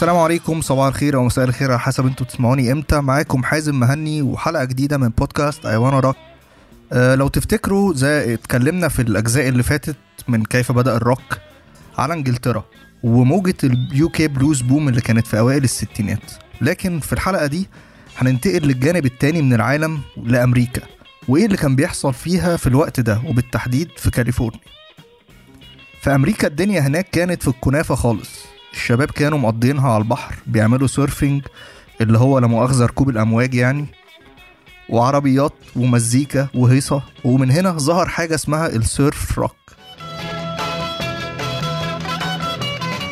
السلام عليكم صباح الخير أو مساء الخير على حسب أنتوا تسمعوني إمتى. معاكم حازم مهني وحلقة جديدة من بودكاست I Wanna Rock أه لو تفتكروا زي اتكلمنا في الأجزاء اللي فاتت من كيف بدأ الروك على إنجلترا وموجة ال UK blues boom اللي كانت في أوائل الستينات. لكن في الحلقة دي هننتقل للجانب التاني من العالم لأمريكا. وإيه اللي كان بيحصل فيها في الوقت ده وبالتحديد في كاليفورنيا؟ في أمريكا الدنيا هناك كانت في الكنافة خالص. الشباب كانوا مقضينها على البحر بيعملوا surfing اللي هو لا مؤاخذة ركوب الأمواج يعني وعربيات ومزيكا وهيصة ومن هنا ظهر حاجة اسمها ال surf rock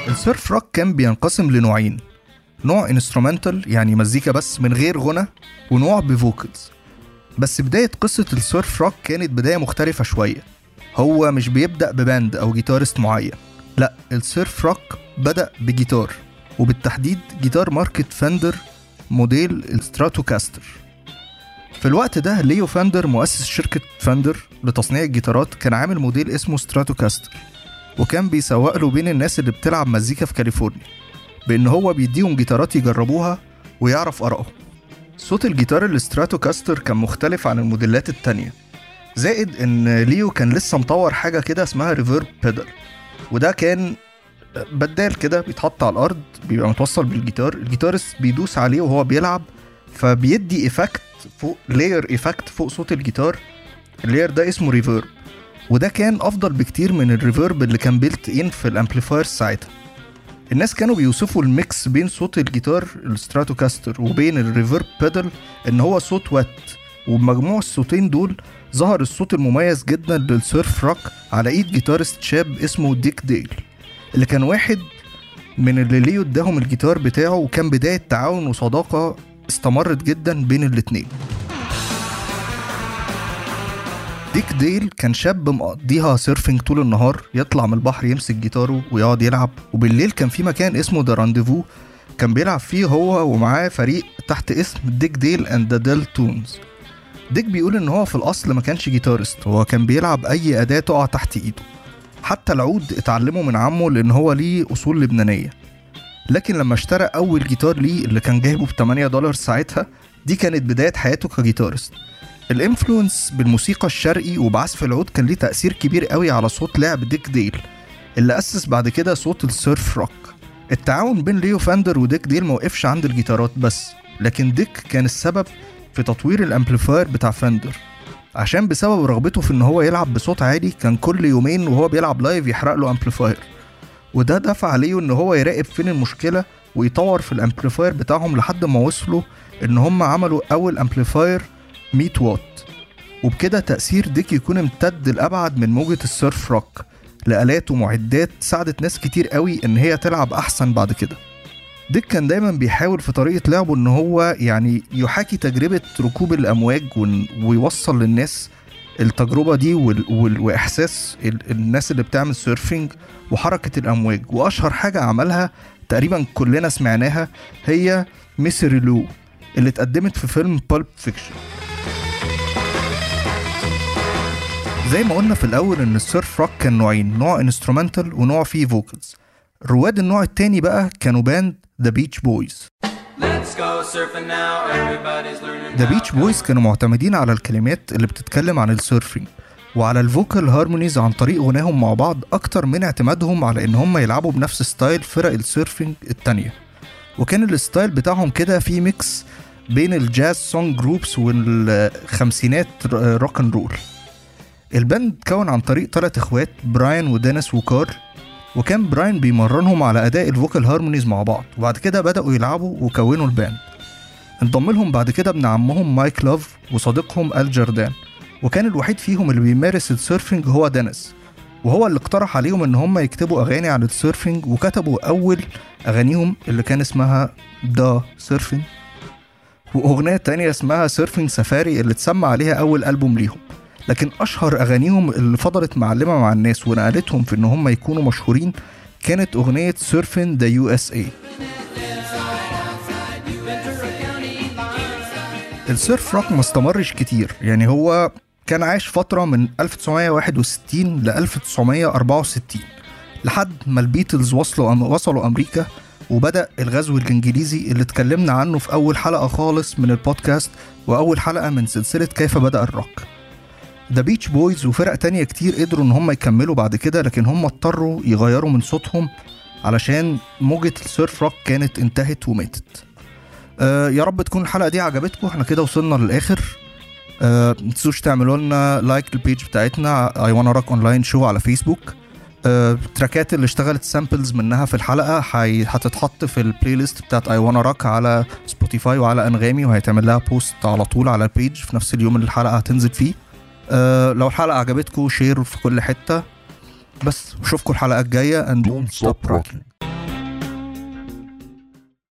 ال surf rock كان بينقسم لنوعين نوع instrumental يعني مزيكا بس من غير غنى ونوع ب vocals. بس بداية قصة ال surf rock كانت بداية مختلفة شوية هو مش بيبدأ ب band أو guitarist معين لا ال surf rock بدأ بجيتار وبالتحديد جيتار ماركة Fender موديل ال Stratocaster في الوقت ده ليو Fender مؤسس شركة Fender لتصنيع الجيتارات كان عامل موديل اسمه Stratocaster وكان بيسوق له بين الناس اللي بتلعب مزيكا في كاليفورنيا بإن هو بيديهم جيتارات يجربوها ويعرف آرائهم. صوت الجيتار ال Stratocaster كان مختلف عن الموديلات التانية زائد إن ليو كان لسه مطور حاجة كده اسمها reverb pedal وده كان بدال كده بيتحط على الأرض بيبقى متوصل بالجيتار ال guitarist بيدوس عليه وهو بيلعب فبيدي effect فوق layer effect فوق صوت الجيتار. ال layer ده اسمه reverb وده كان أفضل بكتير من ال reverb اللي كان built in في ال amplifier ساعتها. الناس كانوا بيوصفوا ال mix بين صوت الجيتار ال Stratocaster وبين ال reverb pedal إن هو صوت wet وبمجموع الصوتين دول ظهر الصوت المميز جدا لل surf rock على إيد guitarist شاب اسمه ديك ديل. اللي كان واحد من اللي ليو اداهم الجيتار بتاعه وكان بداية تعاون وصداقة استمرت جدا بين الاتنين. ديك ديل كان شاب مقضيها surfing طول النهار يطلع من البحر يمسك جيتاره ويقعد يلعب. وبالليل كان في مكان اسمه The Rendezvous كان بيلعب فيه هو ومعاه فريق تحت اسم Dick Dale and The Del-Tones ديك بيقول إن هو في الأصل ما كانش guitarist هو كان بيلعب أي أداة تقع تحت إيده. حتى العود اتعلمه من عمه لأن هو ليه اصول لبنانية. لكن لما اشترى اول جيتار ليه اللي كان جايبه ب 8 دولار ساعتها دي كانت بداية حياته ك guitarist. ال influence بالموسيقى الشرقي وبعزف العود كان ليه تأثير كبير قوي على صوت لعب ديك ديل اللي أسس بعد كده صوت ال surf rock. التعاون بين ليو Fender وديك ديل موقفش عند الجيتارات بس لكن ديك كان السبب في تطوير ال amplifier بتاع Fender. عشان بسبب رغبته في إن هو يلعب بصوت عالي كان كل يومين وهو بيلعب live يحرق له amplifier وده دفع ليه إن هو يراقب فين المشكلة ويطور في ال amplifier بتاعهم لحد ما وصلوا إن هم عملوا أول amplifier 100 واط. وبكده تأثير ديك يكون امتد لأبعد من موجة ال surf rock لآلات ومعدات ساعدت ناس كتير قوي إن هي تلعب أحسن بعد كده. ديك كان دايما بيحاول في طريقة لعبه إن هو يعني يحاكي تجربة ركوب الأمواج ويوصل للناس التجربة دي ال... الناس اللي بتعمل surfing وحركة الأمواج. وأشهر حاجة عملها تقريبا كلنا سمعناها هي Misirlou اللي اتقدمت في فيلم Pulp Fiction زي ما قلنا في الأول إن ال surf rock كان نوعين نوع instrumental ونوع فيه vocals رواد النوع التاني بقى كانوا band The Beach Boys The Beach Boys كانوا معتمدين على الكلمات اللي بتتكلم عن ال surfing وعلى ال vocal harmonies عن طريق غناهم مع بعض أكتر من اعتمادهم على إن هم يلعبوا بنفس style فرق ال surfing التانية. وكان ال style بتاعهم كده فيه mix بين الجاز song groups والخمسينات rock and roll ال band كون عن طريق ثلاث إخوات براين ودينيس وكارل وكان براين بيمرنهم على أداء ال vocal harmonies مع بعض. وبعد كده بدأوا يلعبوا وكونوا ال band انضم لهم بعد كده ابن عمهم مايك لوف وصديقهم آل جاردين وكان الوحيد فيهم اللي بيمارس ال surfing هو دينيس. وهو اللي اقترح عليهم إن هم يكتبوا أغاني عن ال surfing وكتبوا أول أغانيهم اللي كان اسمها دا Surfin' وأغنية تانية اسمها Surfin' Safari اللي اتسمى عليها أول ألبوم ليهم. لكن أشهر أغانيهم اللي فضلت معلمة مع الناس ونقلتهم في إن هم يكونوا مشهورين كانت أغنية Surfin' the USA ال surf rock ما استمرش كتير. يعني هو كان عايش فترة من 1961 ل 1964 لحد ما البيتلز وصلوا وصلوا أمريكا وبدأ الغزو الإنجليزي اللي اتكلمنا عنه في أول حلقة خالص من البودكاست وأول حلقة من سلسلة كيف بدأ ال rock. The Beach Boys وفرق تانية كتير قدروا إن هم يكملوا بعد كده لكن هم اضطروا يغيروا من صوتهم علشان موجة ال surf rock كانت انتهت وماتت. آه يا رب تكون الحلقة دي عجبتكم. إحنا كده وصلنا للآخر. آه متنسوش تعملوا لنا like لل page بتاعتنا I Wanna Rock online show على فيسبوك آه، التراكات اللي اشتغلت samples منها في الحلقة حي... هتتحط في ال playlist بتاعت I Wanna Rock على Spotify وعلى انغامي وهيتعمل لها post على طول على ال page في نفس اليوم اللي الحلقة هتنزل فيه. أه لو الحلقة عجبتكم share في كل حتة. بس اشوفكم الحلقة الجاية and don't stop rocking.